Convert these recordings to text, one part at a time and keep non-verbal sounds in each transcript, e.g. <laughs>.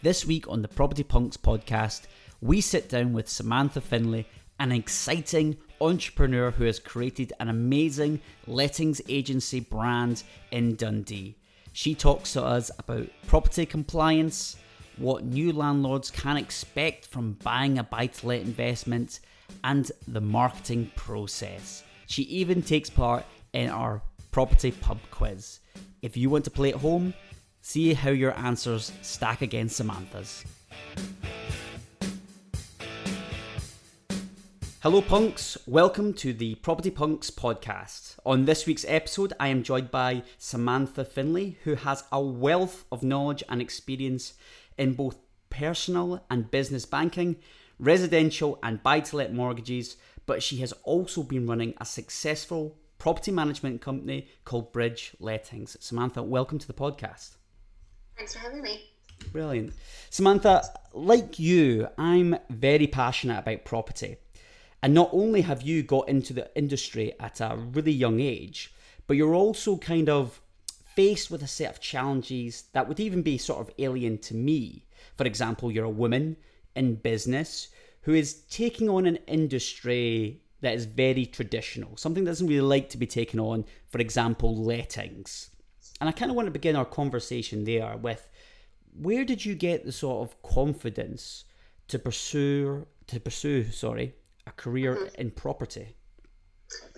This week on the Property Punks podcast, we sit down with Samantha Finlay, an exciting entrepreneur who has created an amazing lettings agency brand in Dundee. She talks to us about property compliance, what new landlords can expect from buying a buy to let investment, and the marketing process. She even takes part in our property pub quiz. If you want to play at home, see how your answers stack against Samantha's. Hello, punks. Welcome to the Property Punks podcast. On this week's episode, I am joined by Samantha Finlay, who has a wealth of knowledge and experience in both personal and business banking, residential and buy to let mortgages, but she has also been running a successful property management company called Bridge Lettings. Samantha, welcome to the podcast. Thanks for having me. Brilliant. Samantha, like you, I'm very passionate about property. And not only have you got into the industry at a really young age, but you're also kind of faced with a set of challenges that would even be sort of alien to me. For example, you're a woman in business who is taking on an industry that is very traditional, something that doesn't really like to be taken on, for example, lettings. And I kind of want to begin our conversation there with where did you get the sort of confidence to pursue to pursue, sorry, a career mm-hmm. in property?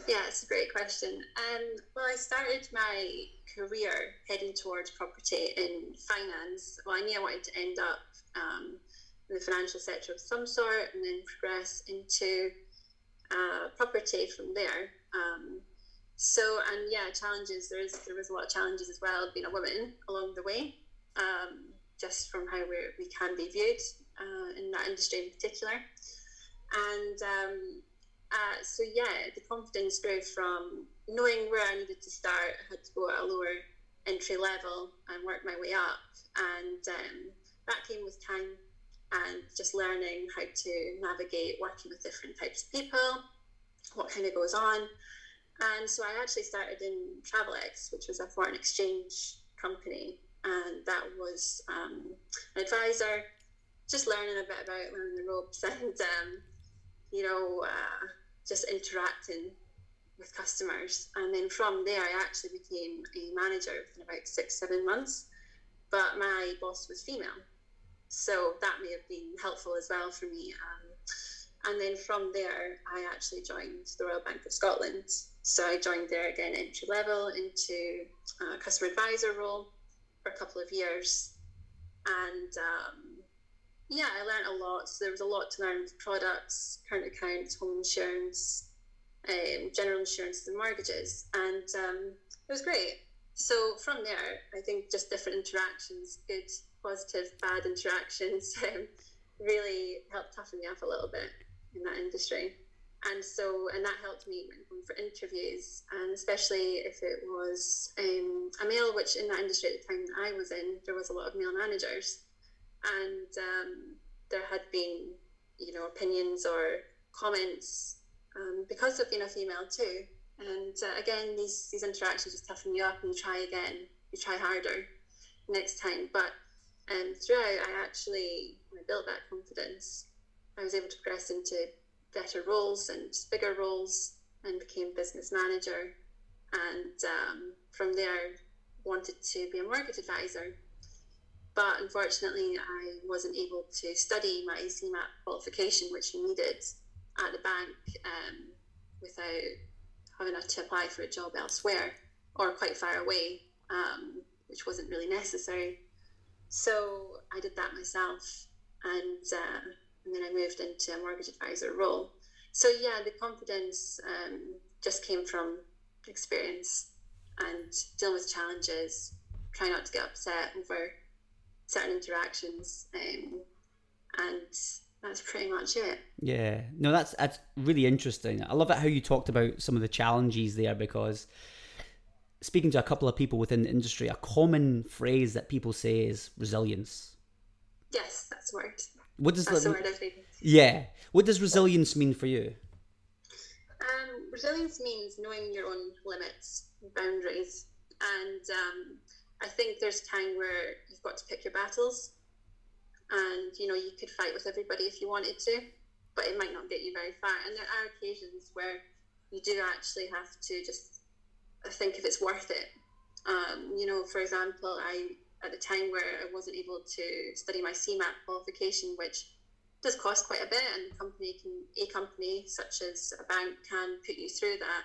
Yeah, it's a great question. Um, well, I started my career heading towards property in finance. Well, I knew I wanted to end up um, in the financial sector of some sort and then progress into uh, property from there. Um, so, and yeah, challenges. There is there was a lot of challenges as well being a woman along the way, um, just from how we we can be viewed uh, in that industry in particular. And um, uh, so yeah, the confidence grew from knowing where I needed to start. I had to go at a lower entry level and work my way up, and um, that came with time and just learning how to navigate working with different types of people, what kind of goes on. And so I actually started in Travelex, which was a foreign exchange company, and that was um, an advisor, just learning a bit about learning the ropes <laughs> and um, you know, uh, just interacting with customers. And then from there, I actually became a manager within about six, seven months. But my boss was female. So that may have been helpful as well for me. Um, and then from there, I actually joined the Royal Bank of Scotland. So I joined there again entry level into a customer advisor role for a couple of years. And um, yeah, I learned a lot. So there was a lot to learn with products, current accounts, home insurance, um, general insurance, and mortgages, and um, it was great. So from there, I think just different interactions, good, positive, bad interactions, <laughs> um, really helped toughen me up a little bit in that industry. And so, and that helped me when for interviews, and especially if it was um, a male, which in that industry at the time that I was in, there was a lot of male managers and um, there had been, you know, opinions or comments um, because of being a female too. And uh, again, these these interactions just toughen you up, and you try again, you try harder next time. But um, throughout, I actually I built that confidence. I was able to progress into better roles and bigger roles, and became business manager. And um, from there, wanted to be a mortgage advisor but unfortunately, I wasn't able to study my CeMAP qualification, which you needed at the bank, um, without having to apply for a job elsewhere or quite far away, um, which wasn't really necessary. So I did that myself, and uh, and then I moved into a mortgage advisor role. So yeah, the confidence um, just came from experience and dealing with challenges, trying not to get upset over certain interactions, um, and that's pretty much it. Yeah, no, that's that's really interesting. I love it how you talked about some of the challenges there because speaking to a couple of people within the industry, a common phrase that people say is resilience. Yes, that's the word. What does that's the, the Yeah, what does resilience mean for you? Um, resilience means knowing your own limits, boundaries, and um, I think there's a time where you've got to pick your battles. and you know you could fight with everybody if you wanted to, but it might not get you very far. And there are occasions where you do actually have to just think if it's worth it. Um, you know, for example, I at the time where I wasn't able to study my CeMAP qualification, which does cost quite a bit, and company can a company such as a bank can put you through that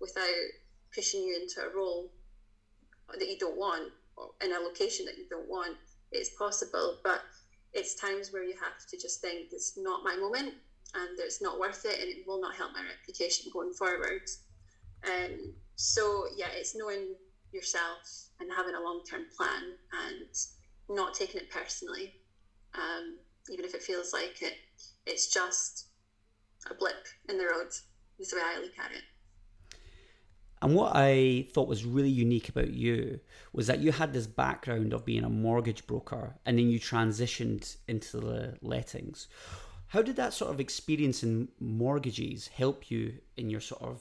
without pushing you into a role that you don't want or in a location that you don't want. It's possible, but it's times where you have to just think it's not my moment and it's not worth it and it will not help my reputation going forward. Um, so yeah, it's knowing yourself and having a long term plan and not taking it personally, um, even if it feels like it. It's just a blip in the road. Is the way I look at it. And what I thought was really unique about you was that you had this background of being a mortgage broker and then you transitioned into the lettings. How did that sort of experience in mortgages help you in your sort of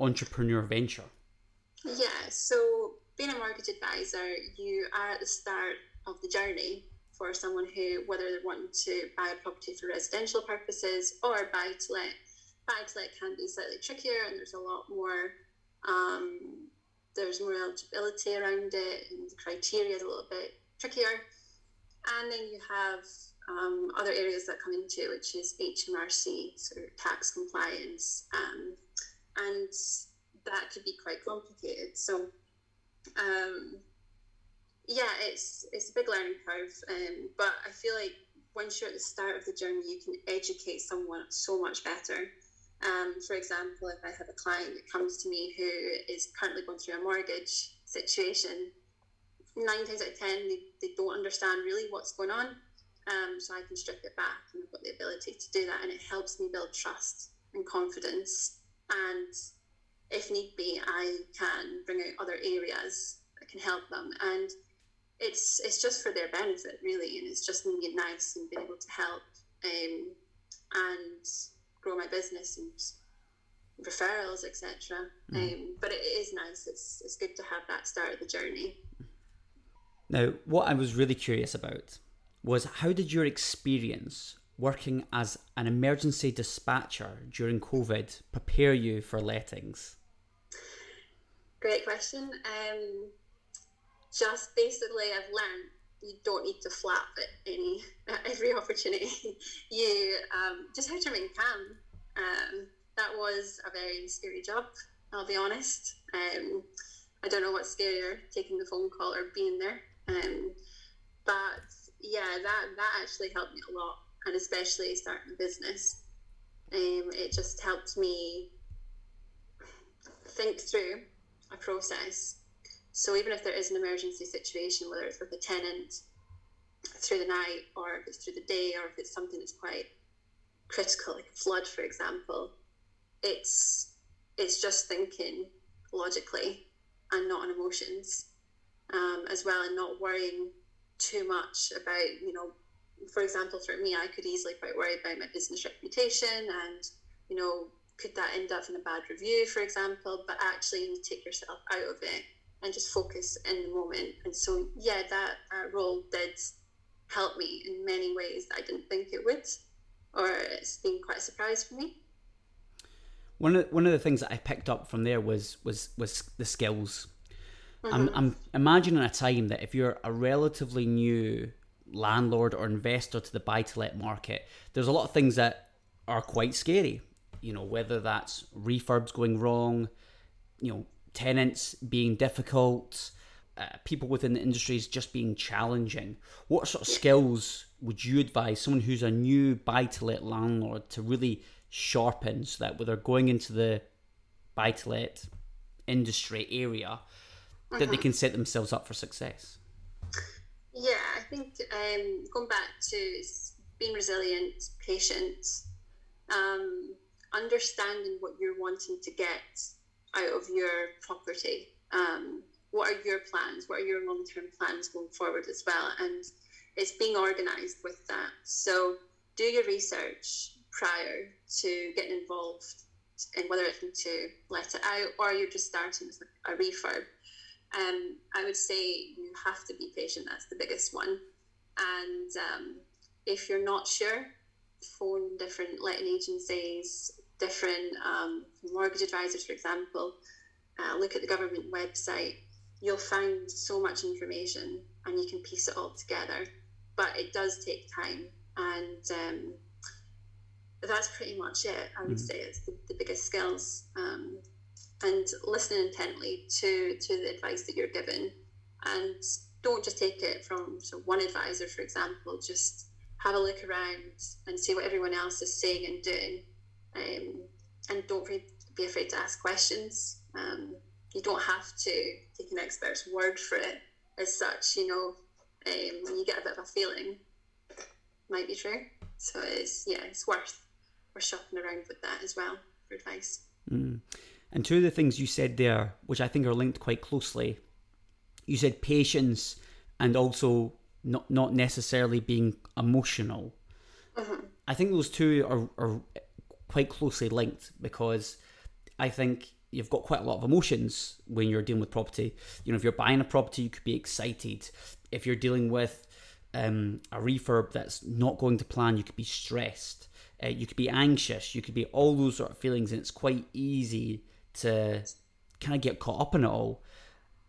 entrepreneur venture? Yeah, so being a mortgage advisor, you are at the start of the journey for someone who, whether they're wanting to buy a property for residential purposes or buy to let. Buy to let can be slightly trickier, and there's a lot more. Um, there's more eligibility around it, and the criteria is a little bit trickier. And then you have um, other areas that come into, which is HMRC, so tax compliance, um, and that could be quite complicated. So, um, yeah, it's it's a big learning curve, um, but I feel like once you're at the start of the journey, you can educate someone so much better. Um, for example, if I have a client that comes to me who is currently going through a mortgage situation, nine times out of ten, they, they don't understand really what's going on. Um, so I can strip it back and I've got the ability to do that. And it helps me build trust and confidence. And if need be, I can bring out other areas that can help them. And it's it's just for their benefit, really. And it's just nice and being able to help um, and grow my business and referrals, etc. Mm. Um, but it is nice. It's it's good to have that start of the journey. Now, what I was really curious about was how did your experience working as an emergency dispatcher during COVID prepare you for lettings? Great question. Um, just basically, I've learned you don't need to flap at any at every <laughs> opportunity. you um, just have to remain calm. Um, that was a very scary job. I'll be honest. Um, I don't know what's scarier, taking the phone call or being there. Um, but yeah, that that actually helped me a lot, and especially starting a business. Um, it just helped me think through a process. So even if there is an emergency situation, whether it's with a tenant through the night, or if it's through the day, or if it's something that's quite critical, like a flood, for example, it's it's just thinking logically and not on emotions, um, as well, and not worrying too much about, you know, for example, for me, I could easily quite worry about my business reputation and, you know, could that end up in a bad review, for example? But actually, you take yourself out of it and just focus in the moment. And so, yeah, that uh, role did help me in many ways that I didn't think it would, or it's been quite a surprise for me. One of, one of the things that I picked up from there was was was the skills Mm-hmm. I'm, I'm imagining a time that if you're a relatively new landlord or investor to the buy to let market, there's a lot of things that are quite scary. You know, whether that's refurbs going wrong, you know, tenants being difficult, uh, people within the industries just being challenging. What sort of skills would you advise someone who's a new buy to let landlord to really sharpen so that when they're going into the buy to let industry area, that they can set themselves up for success? Yeah, I think um, going back to being resilient, patient, um, understanding what you're wanting to get out of your property. Um, what are your plans? What are your long term plans going forward as well? And it's being organized with that. So do your research prior to getting involved in whether it's to let it out or you're just starting with a refurb um, I would say you have to be patient. That's the biggest one. And um, if you're not sure, phone different letting agencies, different um, mortgage advisors, for example. Uh, look at the government website. You'll find so much information, and you can piece it all together. But it does take time, and um, that's pretty much it. I would mm-hmm. say it's the, the biggest skills. Um, and listening intently to to the advice that you're given and don't just take it from so one advisor for example just have a look around and see what everyone else is saying and doing um, and don't be afraid to ask questions um, you don't have to take an expert's word for it as such you know um, when you get a bit of a feeling might be true so it's yeah it's worth worth shopping around with that as well for advice mm. And two of the things you said there, which I think are linked quite closely, you said patience and also not not necessarily being emotional. Mm-hmm. I think those two are, are quite closely linked because I think you've got quite a lot of emotions when you're dealing with property. You know, if you're buying a property, you could be excited. If you're dealing with um, a refurb that's not going to plan, you could be stressed. Uh, you could be anxious. You could be all those sort of feelings, and it's quite easy to kind of get caught up in it all.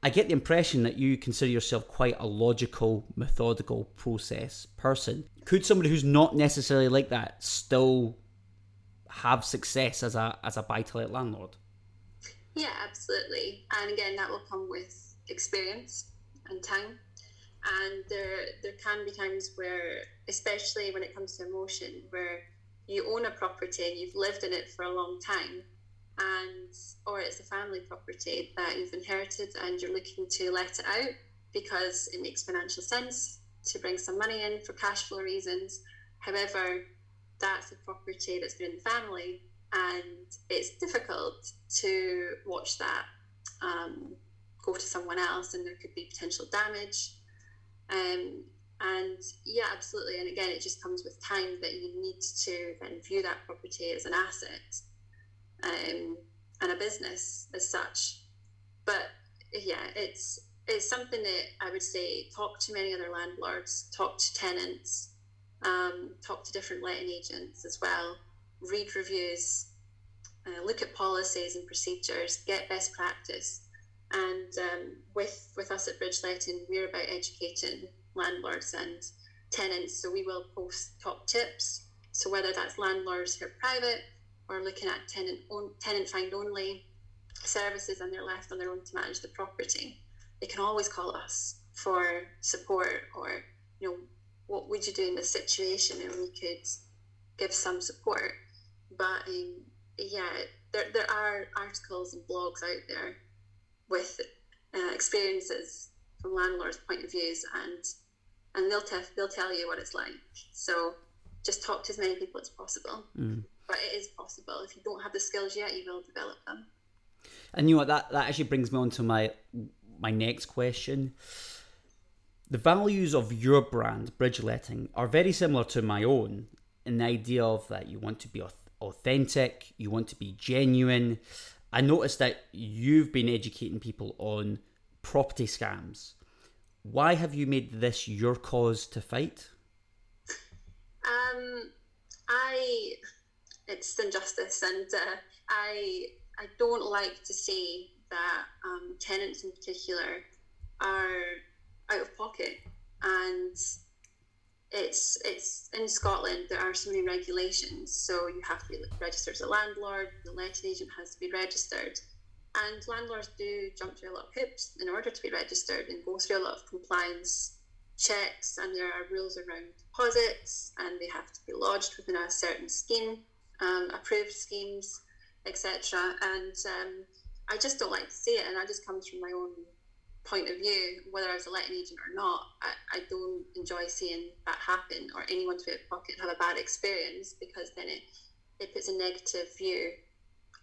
I get the impression that you consider yourself quite a logical, methodical process person. Could somebody who's not necessarily like that still have success as a as a buy to let landlord? Yeah, absolutely. And again, that will come with experience and time. And there there can be times where, especially when it comes to emotion, where you own a property and you've lived in it for a long time and or it's a family property that you've inherited and you're looking to let it out because it makes financial sense to bring some money in for cash flow reasons. However, that's a property that's been in the family and it's difficult to watch that um, go to someone else and there could be potential damage. Um, and yeah, absolutely. And again, it just comes with time that you need to then view that property as an asset um, and a business as such. But yeah, it's it's something that I would say talk to many other landlords, talk to tenants, um, talk to different letting agents as well, read reviews, uh, look at policies and procedures, get best practice. And um, with with us at Bridge Letting, we're about educating landlords and tenants. So we will post top tips. So whether that's landlords who are private or looking at tenant own, tenant find only services and they're left on their own to manage the property, they can always call us for support or you know what would you do in this situation and we could give some support. But um, yeah, there, there are articles and blogs out there with uh, experiences from landlords' point of views and and they'll, te- they'll tell you what it's like. So just talk to as many people as possible. Mm but it is possible. If you don't have the skills yet, you will develop them. And you know what? That that actually brings me on to my my next question. The values of your brand, Bridge Letting, are very similar to my own in the idea of that you want to be authentic, you want to be genuine. I noticed that you've been educating people on property scams. Why have you made this your cause to fight? Um, I it's injustice, and uh, I I don't like to say that um, tenants in particular are out of pocket, and it's it's in Scotland there are so many regulations, so you have to be registered as a landlord. The letting agent has to be registered, and landlords do jump through a lot of hoops in order to be registered and go through a lot of compliance checks and there are rules around deposits and they have to be lodged within a certain scheme um, approved schemes, etc. And um, I just don't like to see it, and that just comes from my own point of view. Whether I was a letting agent or not, I, I don't enjoy seeing that happen, or anyone to pocket have a bad experience because then it it puts a negative view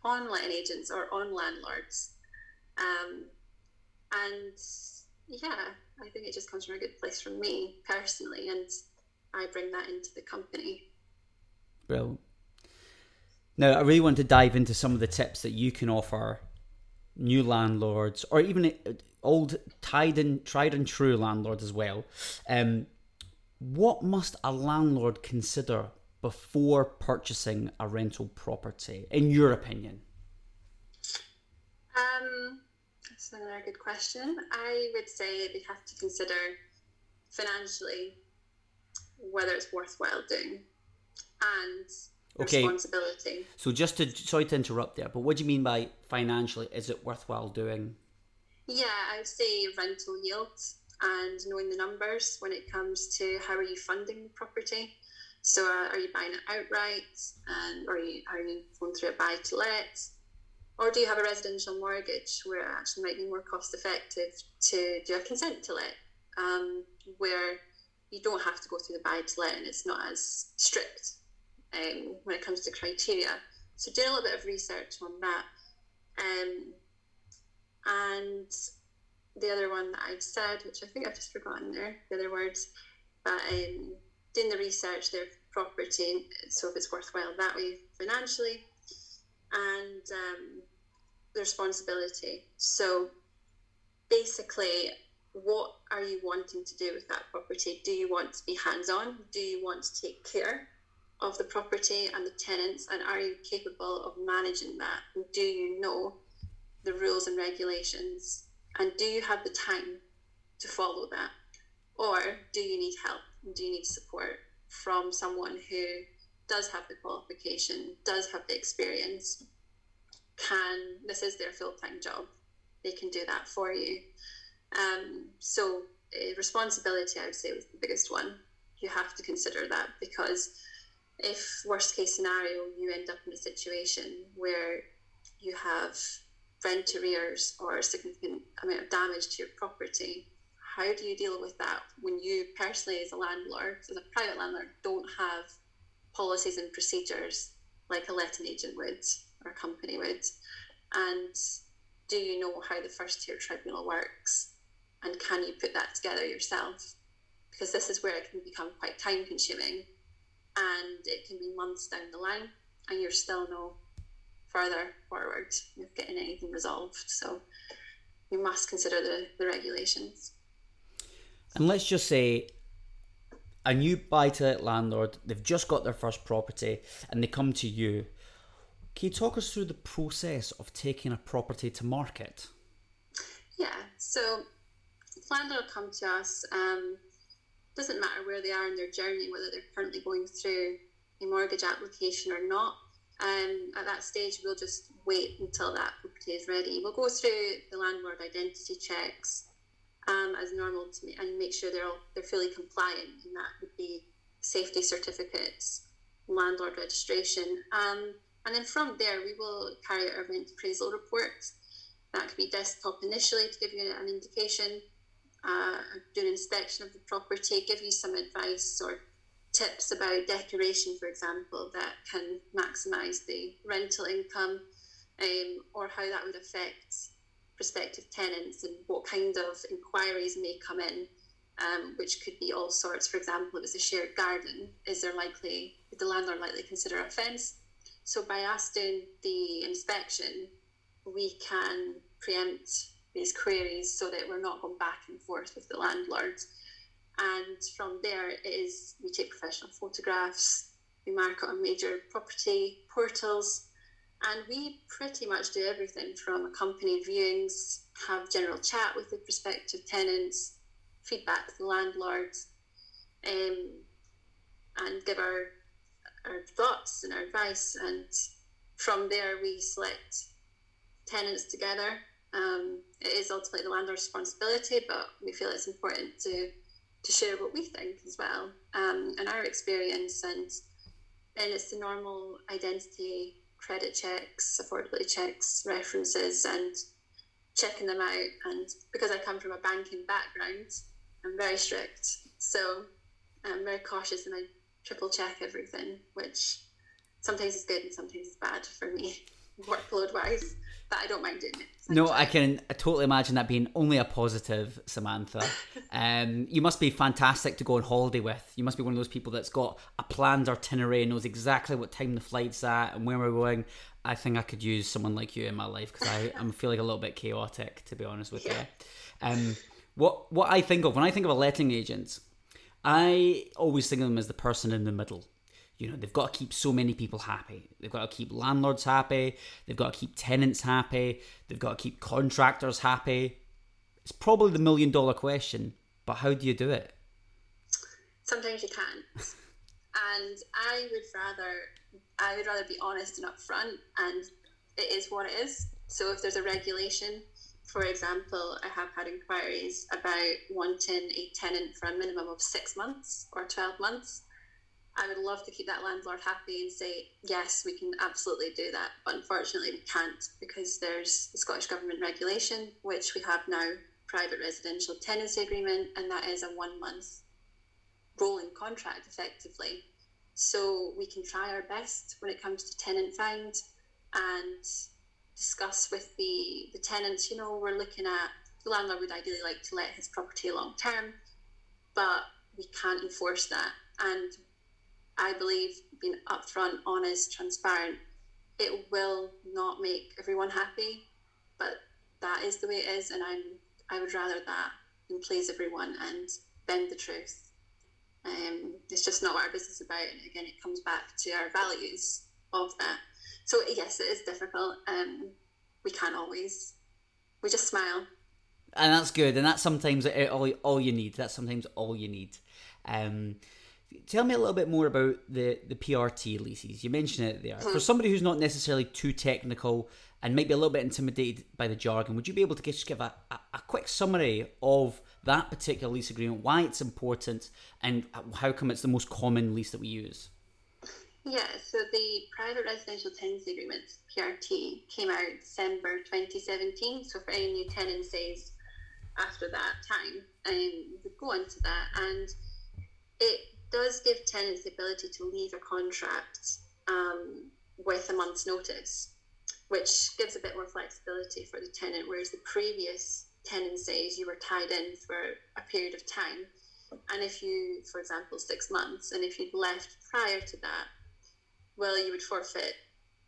on letting agents or on landlords. Um, and yeah, I think it just comes from a good place from me personally, and I bring that into the company. Well, now, I really want to dive into some of the tips that you can offer new landlords or even old tried and tried and true landlord as well. Um, what must a landlord consider before purchasing a rental property, in your opinion? Um, that's another good question. I would say they have to consider financially whether it's worthwhile doing and okay. responsibility. So just to sorry to interrupt there, but what do you mean by financially? Is it worthwhile doing? Yeah, I would say rental yields and knowing the numbers when it comes to how are you funding the property. So uh, are you buying it outright, and or are you are you going through a buy to let, or do you have a residential mortgage where it actually might be more cost effective to do a consent to let, um, where you don't have to go through the buy to let and it's not as strict um, when it comes to criteria. So doing a little bit of research on that. Um, and the other one that I've said, which I think I've just forgotten there, the other words, but um, doing the research, their property, so if it's worthwhile that way financially, and um, the responsibility. So basically, what are you wanting to do with that property? Do you want to be hands on? Do you want to take care of the property and the tenants? And are you capable of managing that? And do you know the rules and regulations? And do you have the time to follow that? Or do you need help? Do you need support from someone who does have the qualification, does have the experience? Can this is their full time job? They can do that for you. Um, so, uh, responsibility, I would say, was the biggest one. You have to consider that because if worst case scenario you end up in a situation where you have rent arrears or a significant amount of damage to your property how do you deal with that when you personally as a landlord as a private landlord don't have policies and procedures like a letting agent would or a company would? And do you know how the first tier tribunal works? And can you put that together yourself? Because this is where it can become quite time consuming and it can be months down the line and you're still no further forward with getting anything resolved. So you must consider the, the regulations. And let's just say a new buy to let landlord, they've just got their first property and they come to you. Can you talk us through the process of taking a property to market? Yeah, so landlord come to us. Um, doesn't matter where they are in their journey, whether they're currently going through a mortgage application or not. And at that stage, we'll just wait until that property is ready. We'll go through the landlord identity checks um, as normal to me, and make sure they're all they're fully compliant. And that would be safety certificates, landlord registration, um, and then from there we will carry out our rent appraisal report. That could be desktop initially to give you an indication uh, do an inspection of the property, give you some advice or tips about decoration, for example, that can maximise the rental income, um, or how that would affect prospective tenants and what kind of inquiries may come in, um, which could be all sorts. For example, if it's a shared garden, is there likely, is the landlord likely consider a fence? So by us doing the inspection, we can preempt these queries so that we're not going back and forth with the landlords. And from there, it is we take professional photographs, we mark on major property portals, and we pretty much do everything from accompanied viewings, have general chat with the prospective tenants, feedback to the landlords, um, and give our our thoughts and our advice. And from there, we select tenants together um, it is ultimately the landlord's responsibility, but we feel it's important to to share what we think as well um, and our experience and then it's the normal identity credit checks affordability checks references and checking them out. And because i come from a banking background i'm very strict. So i'm very cautious and i triple check everything which sometimes is good and sometimes is bad for me <laughs> workload wise but I don't mind doing it. No, I can I totally imagine that being only a positive, Samantha. <laughs> um, you must be fantastic to go on holiday with. You must be one of those people that's got a planned itinerary and knows exactly what time the flight's at and where we're going. I think I could use someone like you in my life because I am feeling a little bit chaotic, to be honest with yeah. you. Um, what what I think of when I think of a letting agent, I always think of them as the person in the middle. You know, they've got to keep so many people happy. They've got to keep landlords happy. They've got to keep tenants happy. They've got to keep contractors happy. It's probably the million dollar question, but how do you do it? Sometimes you can't. and I would rather I would rather be honest and upfront and it is what it is. So if there's a regulation for example, I have had inquiries about wanting a tenant for a minimum of six months or 12 months. I would love to keep that landlord happy and say, yes, we can absolutely do that. But unfortunately, we can't because there's the Scottish Government regulation, which we have now private residential tenancy agreement, and that is a one month rolling contract effectively. So we can try our best when it comes to tenant find and discuss with the, the tenants, you know, we're looking at the landlord would ideally like to let his property long term, but we can't enforce that. And I believe being upfront, honest, transparent, it will not make everyone happy, but that is the way it is, and I'm I would rather that than please everyone and bend the truth. Um, it's just not what our business is about, and again, it comes back to our values of that. So yes, it is difficult. Um, we can't always. We just smile. And that's good. And that's sometimes all, all you need. That's sometimes all you need. Um, tell me a little bit more about the, the PRT leases. You mentioned it there. For somebody who's not necessarily too technical and might be a little bit intimidated by the jargon, would you be able to just give a, a, a quick summary of that particular lease agreement, why it's important, and how come it's the most common lease that we use? Yeah, so the private residential tenancy agreements, PRT, came out in December 2017. So for any new tenancies after that time, um, we go into that. And it does give tenants the ability to leave a contract um, with a month's notice, which gives a bit more flexibility for the tenant, whereas the previous tenancies, you were tied in for a period of time. And if you, for example, six months, and if you'd left prior to that, well, you would forfeit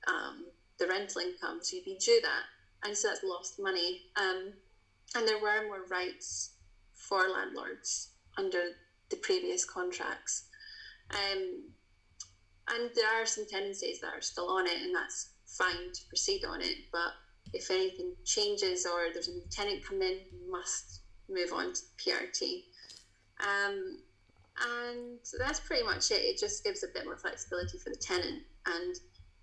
um, the rental income, so you'd be due that, and so that's lost money. Um, and there were more rights for landlords under the previous contracts. Um, and there are some tenancies that are still on it, and that's fine to proceed on it. But if anything changes or there's a new tenant come in, you must move on to PRT. Um, and that's pretty much it. It just gives a bit more flexibility for the tenant. And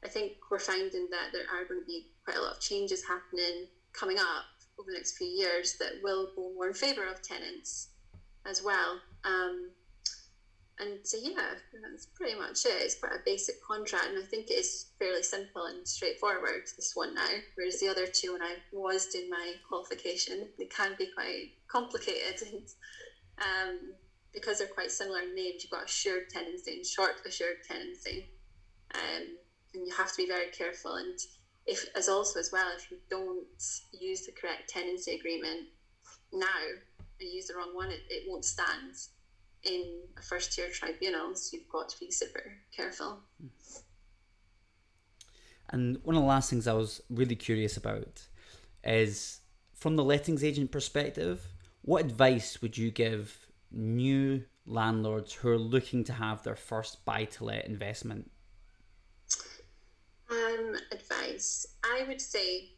I think we're finding that there are going to be quite a lot of changes happening coming up over the next few years that will go more in favour of tenants as well. Um, and so, yeah, that's pretty much it. It's quite a basic contract, and I think it is fairly simple and straightforward, this one now. Whereas the other two, when I was doing my qualification, they can be quite complicated. <laughs> And, um, because they're quite similar in names, you've got assured tenancy and short assured tenancy. Um, and you have to be very careful. And if, as also as well, if you don't use the correct tenancy agreement now and use the wrong one, it, it won't stand in a first tier tribunal. So you've got to be super careful. And one of the last things I was really curious about is from the lettings agent perspective, what advice would you give new landlords who are looking to have their first buy to let investment? Um, advice I would say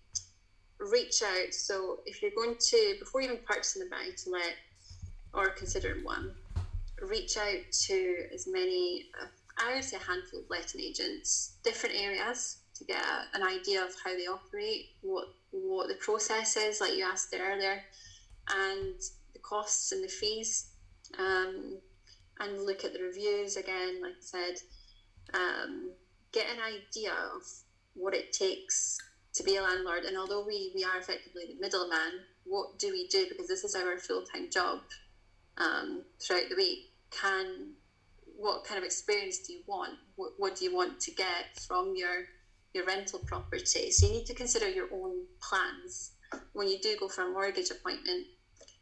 reach out. So if you're going to, before even purchasing a buy to let or considering one, reach out to as many, uh, I would say a handful of letting agents, different areas to get a, an idea of how they operate, what what the process is, like you asked earlier, and the costs and the fees um, and look at the reviews again, like I said, um, get an idea of what it takes to be a landlord. And although we, we are effectively the middleman, what do we do? Because this is our full time job um, throughout the week. Can what kind of experience do you want? What, what do you want to get from your your rental property? So you need to consider your own plans when you do go for a mortgage appointment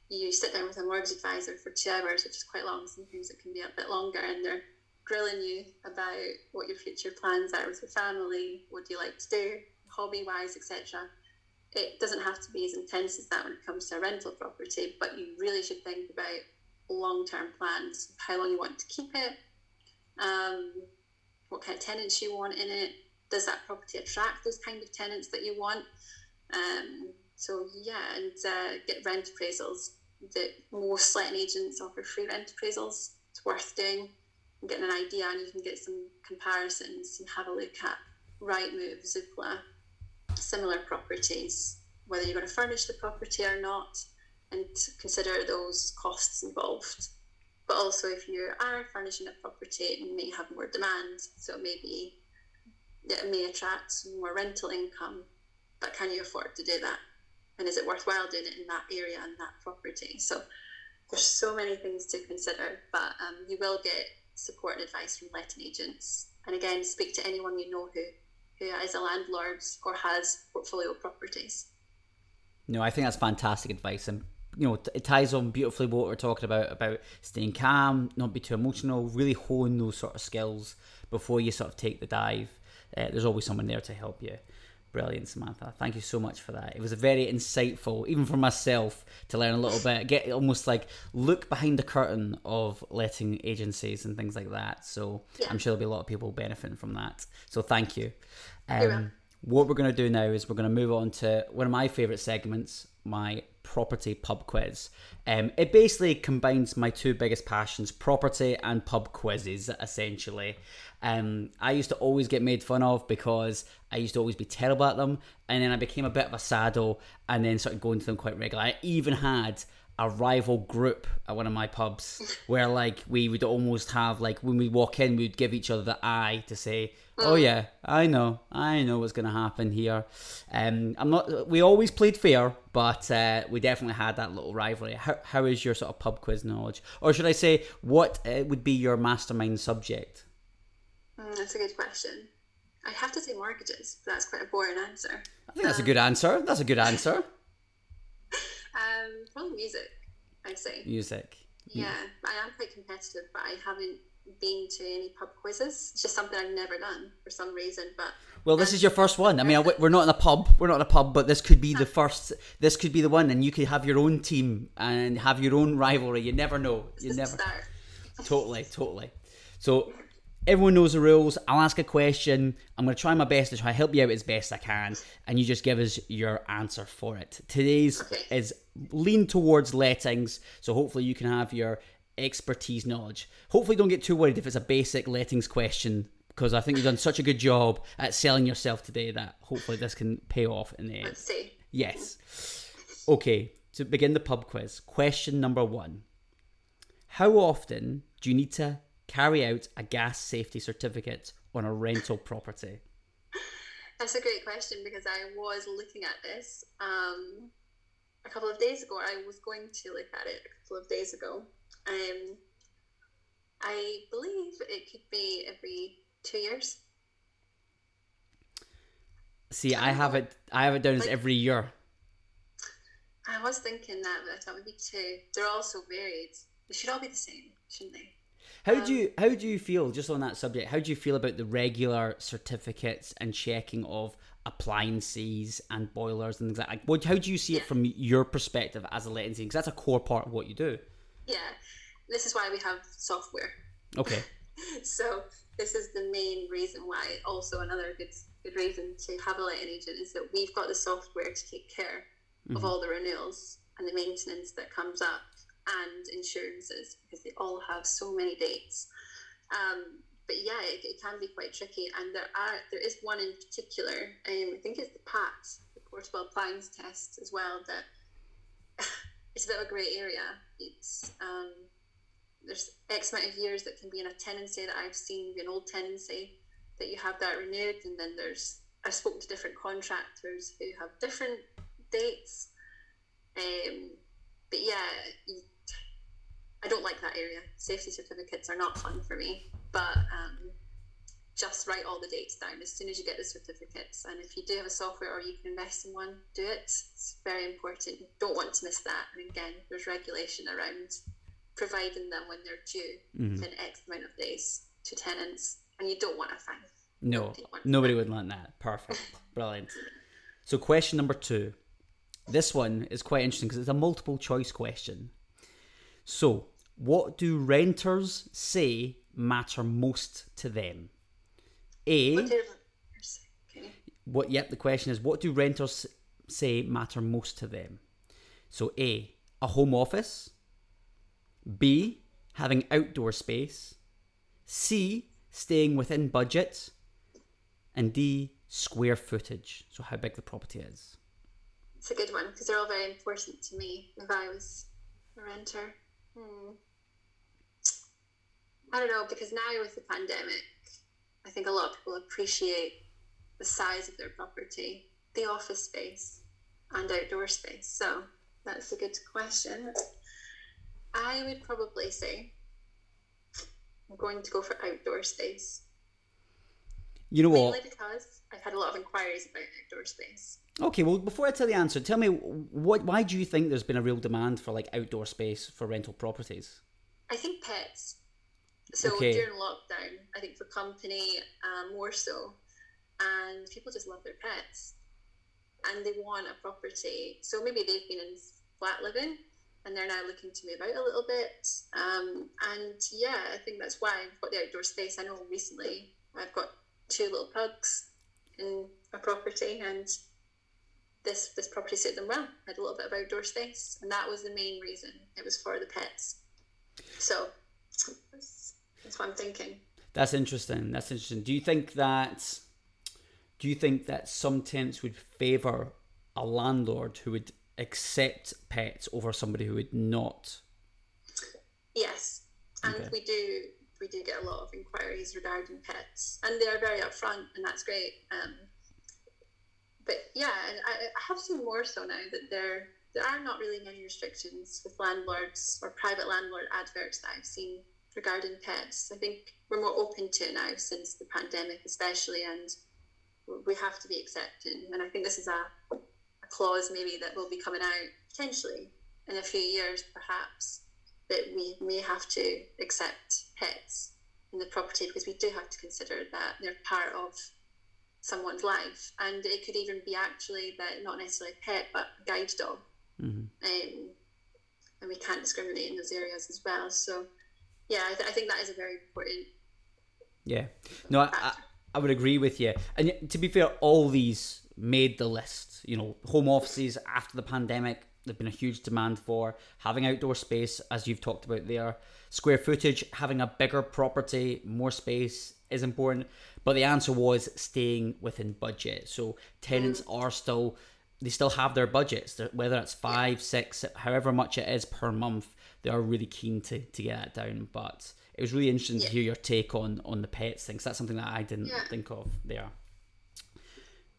you sit down with a mortgage advisor for two hours, which is quite long. Sometimes it can be a bit longer, and they're grilling you about what your future plans are with your family, what do you like to do, hobby wise, etc. It doesn't have to be as intense as that when it comes to a rental property, but you really should think about long term plans, how long you want to keep it, um, what kind of tenants you want in it. Does that property attract those kind of tenants that you want? Um, so yeah, and uh, get rent appraisals. That most letting agents offer free rent appraisals. It's worth doing, and getting an idea, and you can get some comparisons and have a look at Rightmove, Zoopla, similar properties, whether you're going to furnish the property or not, and consider those costs involved. But also, if you are furnishing a property, it may have more demand, so maybe it may attract more rental income. But can you afford to do that? And is it worthwhile doing it in that area and that property? So there's so many things to consider, but um, you will get support and advice from letting agents. And again, speak to anyone you know who who is a landlord or has portfolio properties. No, I think that's fantastic advice, and you know it ties on beautifully what we're talking about about staying calm, not be too emotional, really hone those sort of skills before you sort of take the dive. Uh, there's always someone there to help you. Brilliant, Samantha. Thank you so much for that. It was a very insightful, even for myself, to learn a little bit, get almost like look behind the curtain of letting agencies and things like that. So yeah. I'm sure there'll be a lot of people benefiting from that. So thank you. Um, what we're going to do now is we're going to move on to one of my favourite segments, my property pub quiz. Um, it basically combines my two biggest passions, property and pub quizzes, essentially. Um, I used to always get made fun of because I used to always be terrible at them, and then I became a bit of a saddle, and then started going to them quite regularly. I even had a rival group at one of my pubs where like we would almost have like when we walk in we'd give each other the eye to say oh mm. yeah i know i know what's going to happen here. Um i'm not we always played fair but uh, we definitely had that little rivalry. How, how is your sort of pub quiz knowledge? Or should i say what uh, would be your mastermind subject? Mm, that's a good question. I have to say mortgages but that's quite a boring answer. I think that's um, a good answer. That's a good answer um, probably music. I'd say music. Yeah, I am quite competitive, but I haven't been to any pub quizzes. It's just something I've never done for some reason. But well, this is your first one. I mean, we're not in a pub. We're not in a pub, but this could be the <laughs> first. This could be the one, and you could have your own team and have your own rivalry. You never know. You never. <laughs> Totally, totally. So everyone knows the rules. I'll ask a question. I'm going to try my best to try help you out as best I can, and you just give us your answer for it. Today's is lean towards lettings, so hopefully you can have your expertise knowledge. Hopefully, don't get too worried if it's a basic lettings question, because I think you've done such a good job at selling yourself today that hopefully this can pay off in the end. Let's see. Yes. Okay, to begin the pub quiz, question number one How often do you need to carry out a gas safety certificate on a rental property? That's a great question because I was looking at this um, a couple of days ago. I was going to look at it a couple of days ago. Um, I believe it could be every two years. See, I have it. I have it down as every year. I was thinking that, but I thought would be two. They're all so varied. They should all be the same, shouldn't they? How um, do you how do you feel just on that subject? How do you feel about the regular certificates and checking of appliances and boilers and things like that? What, how do you see it from your perspective as a letting Because that's a core part of what you do. Yeah, this is why we have software. Okay. <laughs> so this is the main reason why. Also, another good good reason to have a letting agent is that we've got the software to take care mm-hmm. of all the renewals and the maintenance that comes up and insurances because they all have so many dates. Um, but yeah, it, it, can be quite tricky. And there are there is one in particular. Um, I think it's the PAT, the Portable Appliance Test, as well. That <laughs> it's a bit of a grey area. It's um, there's X amount of years that can be in a tenancy that I've seen be an old tenancy that you have that renewed, and then there's I've spoken to different contractors who have different dates. Um, but yeah, I don't like that area. Safety certificates are not fun for me, but um, just write all the dates down as soon as you get the certificates. And if you do have a software or you can invest in one, do it. It's very important. You don't want to miss that. And again, there's regulation around providing them when they're due mm-hmm. in X amount of days to tenants, and you don't want a fine. No, nobody, nobody would want that. Perfect, brilliant. So, question number two. This one is quite interesting because it's a multiple choice question. So, What do renters say matter most to them? A. What okay. What? Yep. The question is, what do renters say matter most to them? So A. A home office. B. Having outdoor space. C. Staying within budget. And D. Square footage. So how big the property is. It's a good one because they're all very important to me if I was a renter. Hmm. I don't know because now with the pandemic, I think a lot of people appreciate the size of their property, the office space, and outdoor space. So that's a good question. I would probably say I'm going to go for outdoor space. You know Mainly what? because I've had a lot of inquiries about outdoor space. Okay, well, before I tell the answer, tell me what? Why do you think there's been a real demand for like outdoor space for rental properties? I think pets. So Okay. during lockdown, I think for company um, more so, and people just love their pets, and they want a property. So maybe they've been in flat living, and they're now looking to move out a little bit. Um, and yeah, I think that's why I've got the outdoor space. I know recently I've got two little pugs in a property, and this this property suited them well. Had a little bit of outdoor space, and that was the main reason. It was for the pets. So that's, that's what I'm thinking. That's interesting. That's interesting. Do you think that? Do you think that some tenants would favour a landlord who would accept pets over somebody who would not? Yes, and Okay. we do we do get a lot of inquiries regarding pets, and they're very upfront, and that's great. Um, but yeah, and I, I have seen more so now that there there are not really many restrictions with landlords or private landlord adverts that I've seen regarding pets. I think we're more open to it now since the pandemic, especially, and we have to be accepting. And I think this is a, a clause maybe that will be coming out potentially in a few years, perhaps that we may have to accept pets in the property because we do have to consider that they're part of someone's life, and it could even be actually that not necessarily a pet but a guide dog, Mhm. um, and we can't discriminate in those areas as well. So, yeah, I, th- I think that is a very important. Yeah. No, I, I, I would agree with you. And to be fair, all these made the list. You know, home offices after the pandemic, they've been a huge demand for having outdoor space, as you've talked about there. Square footage, having a bigger property, more space is important. But the answer was staying within budget. So tenants are still they still have their budgets, whether it's five, six, however much it is per month. They are really keen to, to get that down. But it was really interesting to hear your take on on the pets thing. 'cause that's something that I didn't Yeah. think of there.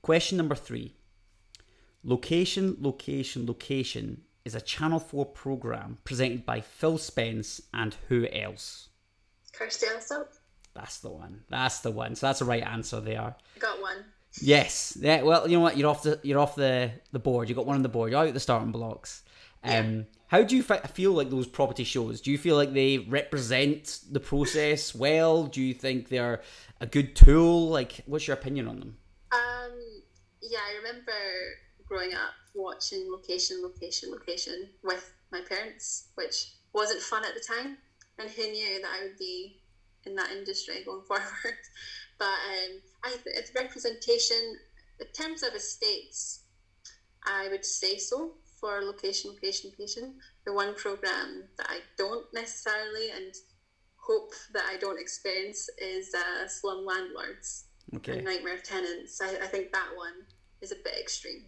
Question number three. Location, location, location is a Channel 4 program presented by Phil Spencer and who else? Kirsty Allsopp, That's the one. That's the one. So that's the right answer there. I got one. Yes. Yeah. Well, you know what? You're off the you're off the the board. You got one on the board. You're out of the starting blocks. Um, how do you fi- feel like those property shows? Do you feel like they represent the process well? Do you think they're a good tool? Like, what's your opinion on them? Um, yeah, I remember growing up watching location, location, location with my parents, which wasn't fun at the time. And who knew that I would be in that industry going <laughs> forward? but um, I th- it's representation in terms of estates. I would say so for location, location, location. The one program that I don't necessarily and hope that I don't experience is uh, slum landlords Okay. and nightmare tenants. I, I think that one is a bit extreme,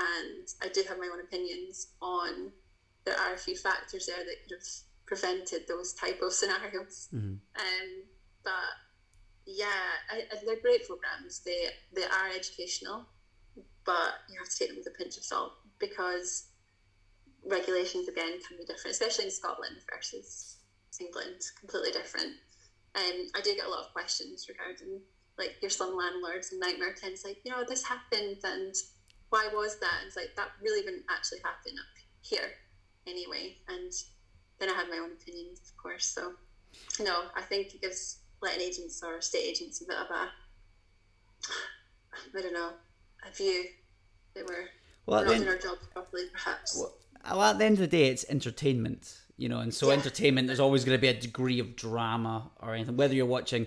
and I do have my own opinions on. There are a few factors there that could have prevented those type of <laughs> scenarios. Mhm. Um, but yeah, I, I, they're great programs. They they are educational, but you have to take them with a pinch of salt because regulations again can be different, especially in Scotland versus England, completely different. Um, I do get a lot of questions regarding like your slum landlords and nightmare tenants, like you know this happened and why was that? And it's like that really didn't actually happen up here anyway. And then I had my own opinions, of course. So no, I think it gives letting agents or estate agents a bit of a I don't know a view that we're Well, not doing our job properly, perhaps. well, at the end of the day, it's entertainment. you know, and so Yeah. entertainment there's always going to be a degree of drama or anything. Whether you're watching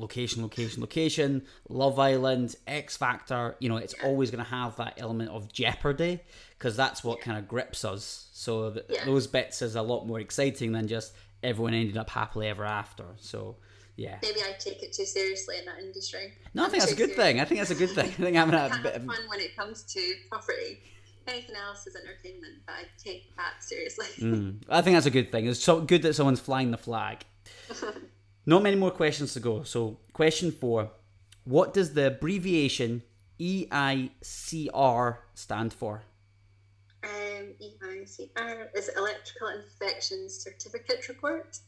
location, location, location, Love Island, X Factor, you know, it's always going to have that element of jeopardy because that's what kind of grips us. So th- Yeah. those bits is a lot more exciting than just everyone ended up happily ever after. So yeah, Maybe I take it too seriously in that industry. no, I think that's a good serious. thing. I think that's a good thing. I think having a bit of fun when it comes to property. Anything else is entertainment, but I take that seriously. Mm, I think that's a good thing. It's so good that someone's flying the flag. <laughs> Not many more questions to go. So, question four: What does the abbreviation EICR stand for? Um, EICR is Electrical Inspection Certificate Report.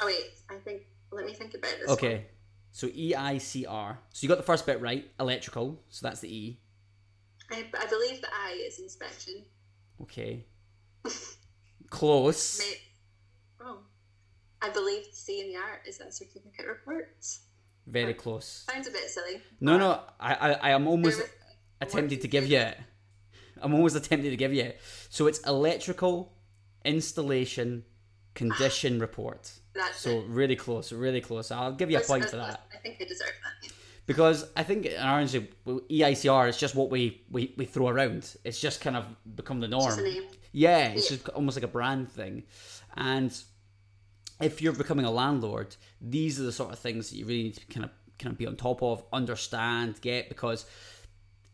Oh wait, I think. Let me think about this. Okay, so EICR. So you got the first bit right, electrical. So that's the E. one. I, I believe the I is inspection. Okay, <laughs> close. May, oh, I believe C in the R is that certificate report. Very close. Sounds a bit silly. No, no, I, I, I am almost Bear with me. I'm attempted to give you it. I'm always attempted to give you it. So it's electrical installation condition ah, report. That's So it. really close, really close. I'll give you a point for that I think I deserve that. because I think in our industry, EICR is just what we, we, we throw around. It's just kind of become the norm. Name. Yeah, it's Yeah. just almost like a brand thing. And if you're becoming a landlord, these are the sort of things that you really need to kind of kind of be on top of, understand, get because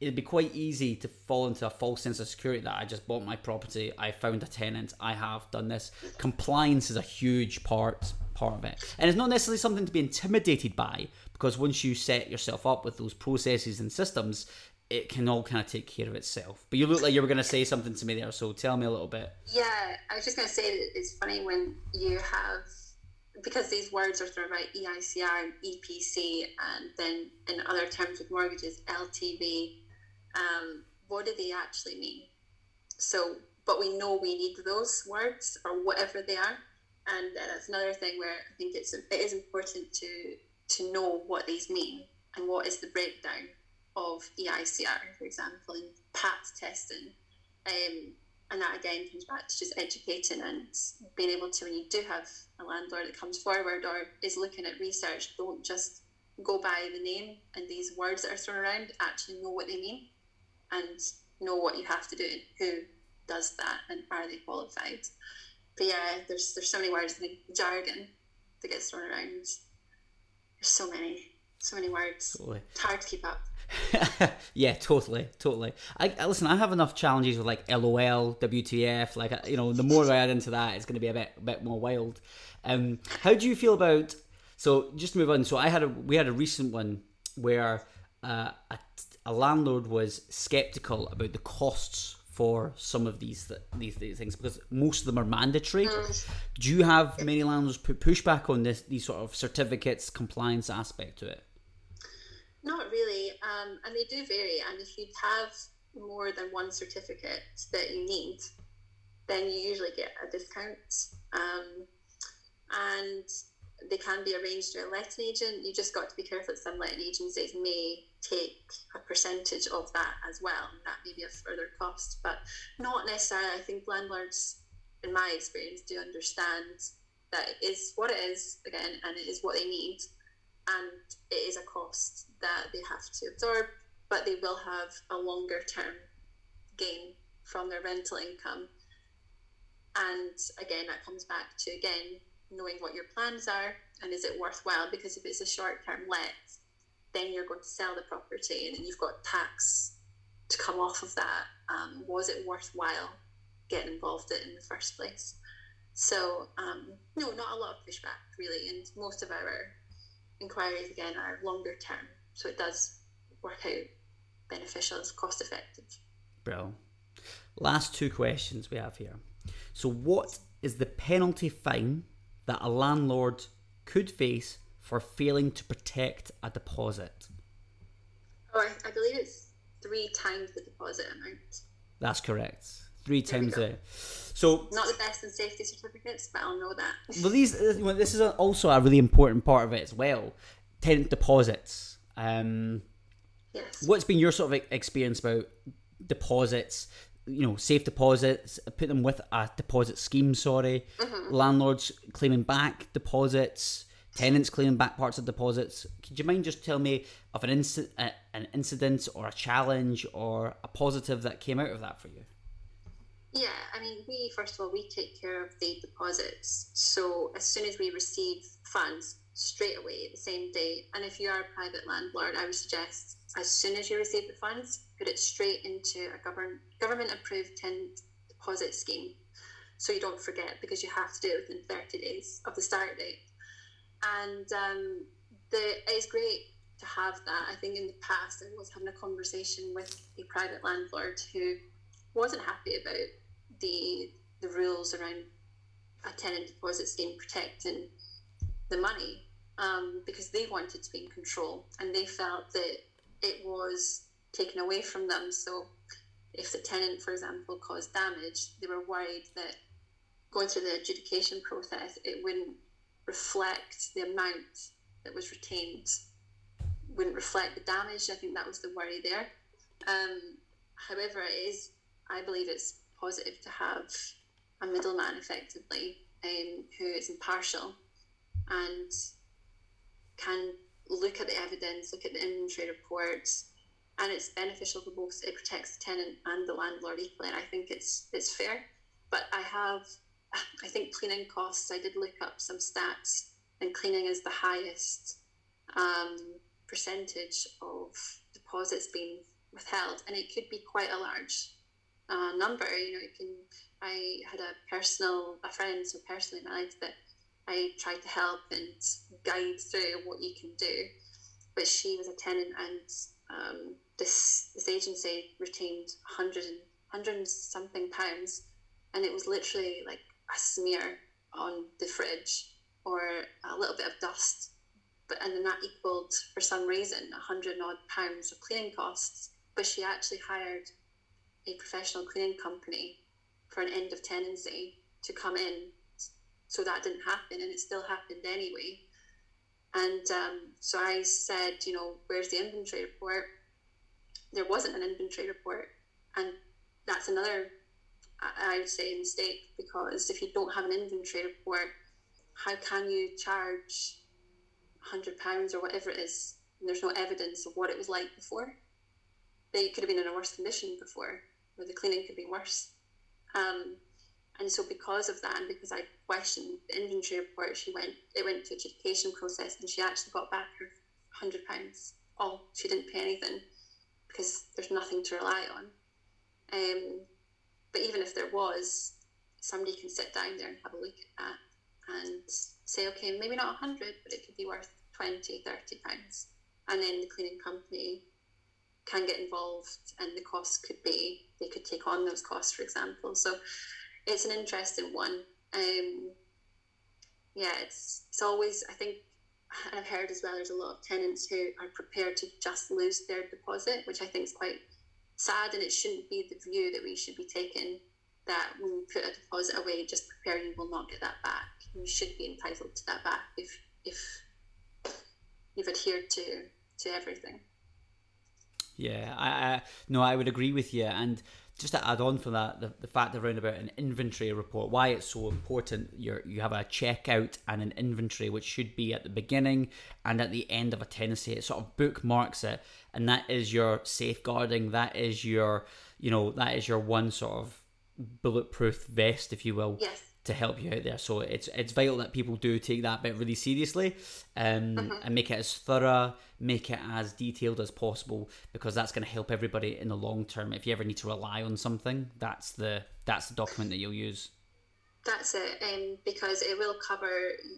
it'd be quite easy to fall into a false sense of security that I just bought my property, I found a tenant, I have done this. Compliance is a huge part part of it. And it's not necessarily something to be intimidated by because once you set yourself up with those processes and systems, it can all kind of take care of itself. But you look like you were going to say something to me there, so tell me a little bit. Yeah, I was just going to say that it's funny when you have, because these words are thrown about EICR and EPC, and then in other terms with mortgages, LTV, um, what do they actually mean? So, but we know we need those words or whatever they are. And that's another thing where I think it's it is important to to know what these mean and what is the breakdown of EICR, for example, and PAT testing. Um, and that again comes back to just educating and being able to, when you do have a landlord that comes forward or is looking at research, don't just go by the name and these words that are thrown around, actually know what they mean and know what you have to do and who does that and are they qualified. But yeah, there's there's so many words, I think jargon that gets thrown around. There's so many, so many words. Totally. It's hard to keep up. <laughs> yeah, totally, totally. I, I listen. I have enough challenges with like LOL, WTF. Like you know, the more I add into that, it's going to be a bit, a bit more wild. Um, how do you feel about? So just to move on. So I had a we had a recent one where uh, a, a landlord was skeptical about the costs for some of these th- these, these things because most of them are mandatory. Do you have many landlords put pushback on this these sort of certificates compliance aspect to it? Not really, um, and they do vary. And if you have more than one certificate that you need, then you usually get a discount. Um, and they can be arranged through a letting agent. You just got to be careful that some letting agencies may take a percentage of that as well. That may be a further cost, but not necessarily. I think landlords, in my experience, do understand that it is what it is again, and it is what they need and it is a cost that they have to absorb, but they will have a longer term gain from their rental income. And again, that comes back to again knowing what your plans are and is it worthwhile? Because if it's a short term let, then you're going to sell the property and then you've got tax to come off of that. Um, was it worthwhile getting involved in, in the first place? So um, no, not a lot of pushback really, and most of our inquiries again are longer term, so it does work out beneficial, it's cost effective. Bro. Last two questions we have here. So, what is the penalty fine that a landlord could face for failing to protect a deposit? Oh, I, I believe it's three times the deposit amount. That's correct. Three times go. it. So, Not the best in safety certificates, but I'll know that. well, these uh, well, this is also a really important part of it as well. Tenant deposits. Um, yes. what's been your sort of experience about deposits? you know, safe deposits, put them with a deposit scheme. Sorry, mm-hmm. landlords claiming back deposits, tenants claiming back parts of deposits. Could you mind just tell me of an incident, an incident or a challenge or a positive that came out of that for you? Yeah, I mean, we first of all we take care of the deposits. So as soon as we receive funds, straight away the same day. And if you are a private landlord, I would suggest as soon as you receive the funds, put it straight into a government government approved tenant deposit scheme, so you don't forget because you have to do it within 30 days of the start date. And um, the it's great to have that. I think in the past I was having a conversation with a private landlord who wasn't happy about the the rules around a tenant deposit scheme protecting the money um, because they wanted to be in control and they felt that it was taken away from them. So if the tenant, for example, caused damage, they were worried that going through the adjudication process, it wouldn't reflect the amount that was retained, wouldn't reflect the damage. I think that was the worry there. Um, however, it is, I believe it's positive to have a middleman effectively um, who is impartial and can look at the evidence, look at the inventory reports, and it's beneficial for both. It protects the tenant and the landlord equally, and I think it's it's fair. But I have, I think cleaning costs. I did look up some stats, and cleaning is the highest um, percentage of deposits being withheld, and it could be quite a large number. You know, it can. I had a personal, a friend, so personally in that I tried to help and guide through what you can do. But she was a tenant, and um, this this agency retained 100 and, 100 and something pounds, and it was literally like a smear on the fridge or a little bit of dust. But and then that equaled for some reason a 100 odd pounds of cleaning costs. But she actually hired a professional cleaning company for an end of tenancy to come in so that didn't happen and it still happened anyway. And um, so i said you know where's the inventory report? There wasn't an inventory report and that's another i would say mistake because if you don't have an inventory report how can you charge 100 pounds or whatever it is? And there's no evidence of what it was like before. They could have been in a worse condition before or the cleaning could be worse um, and so because of that, and because I questioned the inventory report, she went it went to adjudication process and she actually got back her hundred pounds. All she didn't pay anything because there's nothing to rely on. Um, but even if there was, somebody can sit down there and have a look at that and say, okay, maybe not 100, but it could be worth 20, 30 pounds. And then the cleaning company can get involved and the cost could be, they could take on those costs, for example. So it's an interesting one. Um, yeah, it's it's always I think <laughs> I've heard as well. There's a lot of tenants who are prepared to just lose their deposit, which I think is quite sad, and it shouldn't be the view that we should be taking. That when we put a deposit away, just prepare you will not get that back. You should be entitled to that back if if you've adhered to to everything. Yeah, I, I no, I would agree with you, and just to add on for that, the, the fact around about an inventory report, why it's so important. You you have a checkout and an inventory, which should be at the beginning and at the end of a tenancy. It sort of bookmarks it, and that is your safeguarding. That is your, you know, that is your one sort of bulletproof vest, if you will. Yes to help you out there. So it's it's vital that people do take that bit really seriously um, mm-hmm. and make it as thorough, make it as detailed as possible because that's going to help everybody in the long term. If you ever need to rely on something, that's the that's the document that you'll use. That's it, um, because it will cover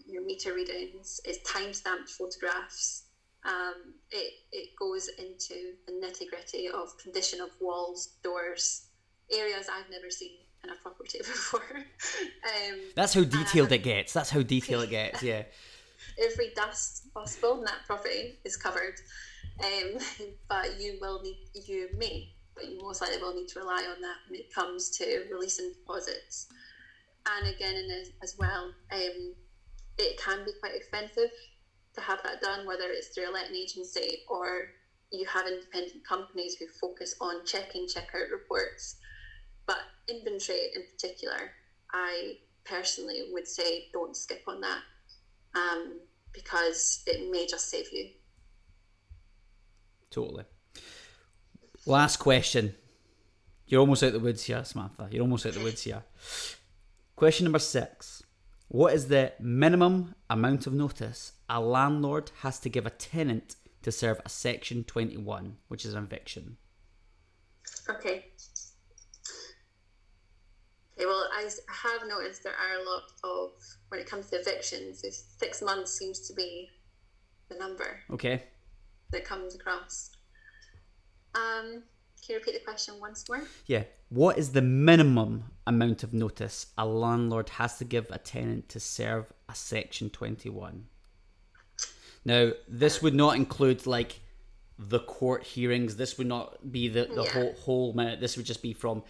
your meter readings, it's time stamped photographs. Um, it, it goes into the nitty gritty of condition of walls, doors, areas I've never seen in a property <laughs> before. um, That's how detailed it gets. That's how detailed it gets. <laughs> Yeah. Every dust possible in that property is covered, um, <laughs> but you will need you may, but you most likely will need to rely on that when it comes to releasing deposits. And again, in as, as well, um, it can be quite expensive to have that done, whether it's through a letting agency or you have independent companies who focus on checking checkout reports But inventory in particular, I personally would say don't skip on that um, because it may just save you. Totally. Last question. You're almost out the woods here, Samantha. You're almost out the woods here. Question number six. What is the minimum amount of notice a landlord has to give a tenant to serve a Section 21, which is an eviction? Okay. Well, I have noticed there are a lot of, when it comes to evictions, six months seems to be the number. Okay. That comes across. Um, can you repeat the question once more? Yeah. What is the minimum amount of notice a landlord has to give a tenant to serve a Section 21? Now, this would not include like the court hearings. This would not be the, the yeah. whole whole minute. This would just be from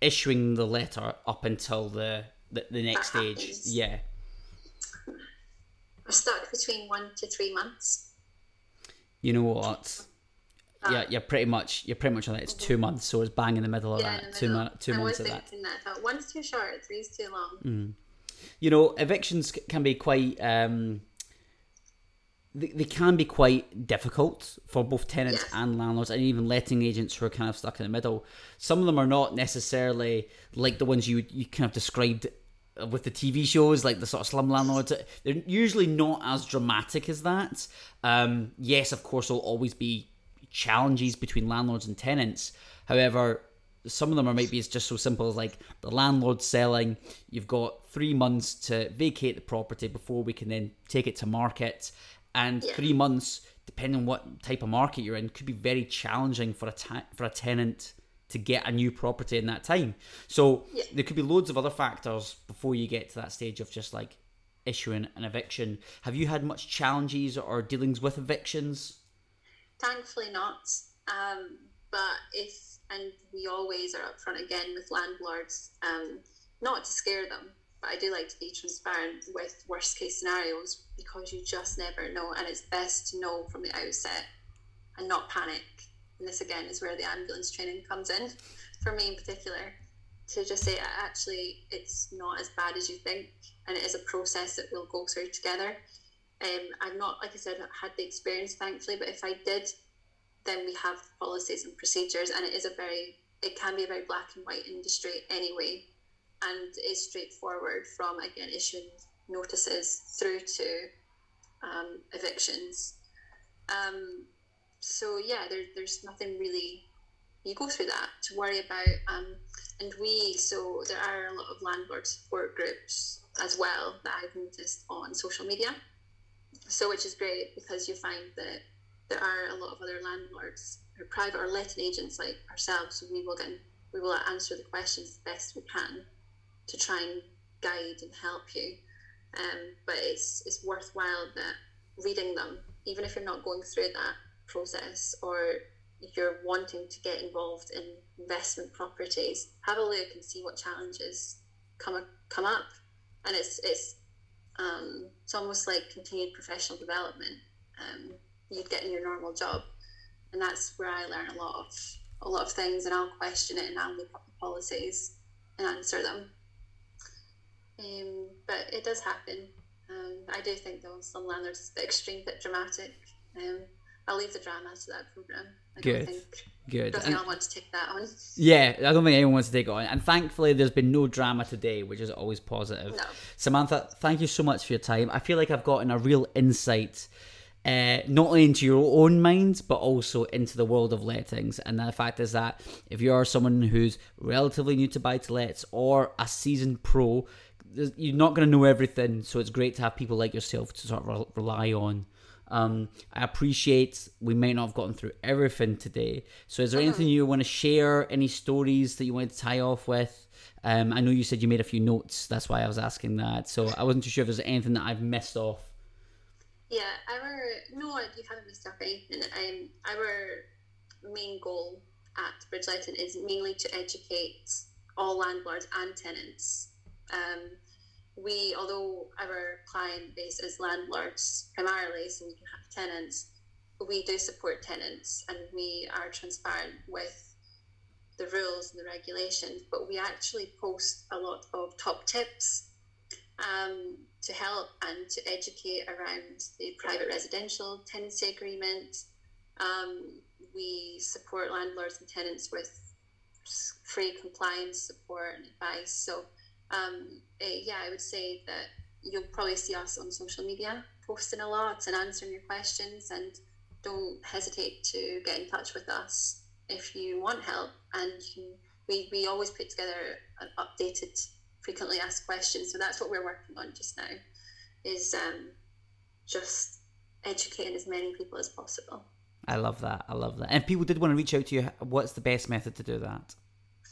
issuing the letter up until the the, the next that stage. Happens. Yeah. We're stuck between one to three months. You know what? yeah, you're pretty much you're pretty much on it. It's two months, so it's bang in the middle of yeah, that. Two, mo- two I months of that. that. One's too short, three's too long. Mm. You know, evictions can be quite. Um, they, they can be quite difficult for both tenants yeah. and landlords, and even letting agents who are kind of stuck in the middle. Some of them are not necessarily like the ones you you kind of described with the TV shows, like the sort of slum landlords, they're usually not as dramatic as that. Um, yes, of course, there'll always be challenges between landlords and tenants. However, some of them are maybe it's just so simple as like the landlord selling. You've got three months to vacate the property before we can then take it to market, and yeah. three months, depending on what type of market you're in, could be very challenging for a ta- for a tenant to get a new property in that time. So yeah. there could be loads of other factors before you get to that stage of just like issuing an eviction. Have you had much challenges or dealings with evictions? Thankfully not. Um, but if, and we always are upfront again with landlords, um, not to scare them, but I do like to be transparent with worst case scenarios because you just never know. And it's best to know from the outset and not panic. And this again is where the ambulance training comes in, for me in particular, to just say actually it's not as bad as you think, and it is a process that we'll go through together. Um, I've not, like I said, had the experience, thankfully, but if I did, then we have policies and procedures, and it is a very, it can be a very black and white industry anyway, and is straightforward from again issuing notices through to um, evictions. Um, so yeah, there, there's nothing really. You go through that to worry about, um, and we so there are a lot of landlord support groups as well that I've noticed on social media so which is great because you find that there are a lot of other landlords or private or letting agents like ourselves. So we will get we will answer the questions the best we can to try and guide and help you. Um, but it's it's worthwhile that reading them, even if you're not going through that process or you're wanting to get involved in investment properties, have a look and see what challenges come come up. And it's it's um, it's almost like continued professional development um, you'd get in your normal job, and that's where I learn a lot of a lot of things, and I'll question it and I'll look up the policies and answer them. Um, but it does happen. Um, I do think though some landlords a bit extreme, bit dramatic. Um, I'll leave the drama to that program. I Good. Think, Good. I don't think I want to take that on. Yeah, I don't think anyone wants to take it on. And thankfully, there's been no drama today, which is always positive. No. Samantha, thank you so much for your time. I feel like I've gotten a real insight. Uh, not only into your own mind, but also into the world of lettings. And the fact is that if you are someone who's relatively new to buy to lets or a seasoned pro, you're not going to know everything. So it's great to have people like yourself to sort of rely on. Um, I appreciate we may not have gotten through everything today. So, is there uh-huh. anything you want to share? Any stories that you want to tie off with? Um, I know you said you made a few notes. That's why I was asking that. So, I wasn't too sure if there's anything that I've missed off. Yeah, our no, you haven't missed off anything. Um, our main goal at Bridgeletting is mainly to educate all landlords and tenants um, we, although our client base is landlords primarily, so we can have tenants, we do support tenants and we are transparent with the rules and the regulations, but we actually post a lot of top tips um, to help and to educate around the private residential tenancy agreement. Um, we support landlords and tenants with free compliance support and advice. So, um, uh, yeah, I would say that you'll probably see us on social media posting a lot and answering your questions. And don't hesitate to get in touch with us if you want help. And we, we always put together an updated, frequently asked questions. So that's what we're working on just now, is um, just educating as many people as possible. I love that. I love that. And people did want to reach out to you. What's the best method to do that?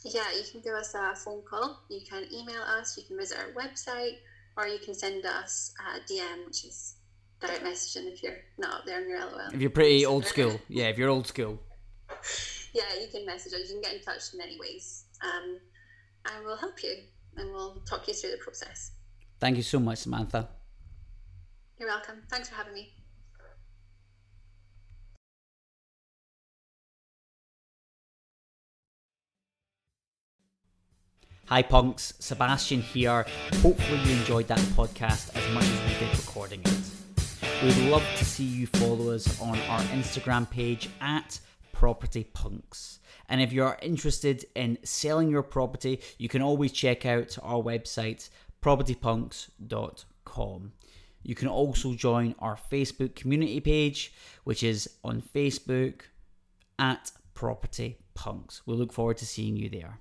Yeah, you can give us a phone call. You can email us. You can visit our website, or you can send us a DM, which is direct messaging if you're not up there on your LOL. If you're pretty old school, yeah. If you're old school, <laughs> yeah, you can message us. You can get in touch in many ways, um, and we'll help you and we'll talk you through the process. Thank you so much, Samantha. You're welcome. Thanks for having me. Hi, punks. Sebastian here. Hopefully, you enjoyed that podcast as much as we did recording it. We'd love to see you follow us on our Instagram page at Property Punks. And if you're interested in selling your property, you can always check out our website, propertypunks.com. You can also join our Facebook community page, which is on Facebook at Property Punks. We look forward to seeing you there.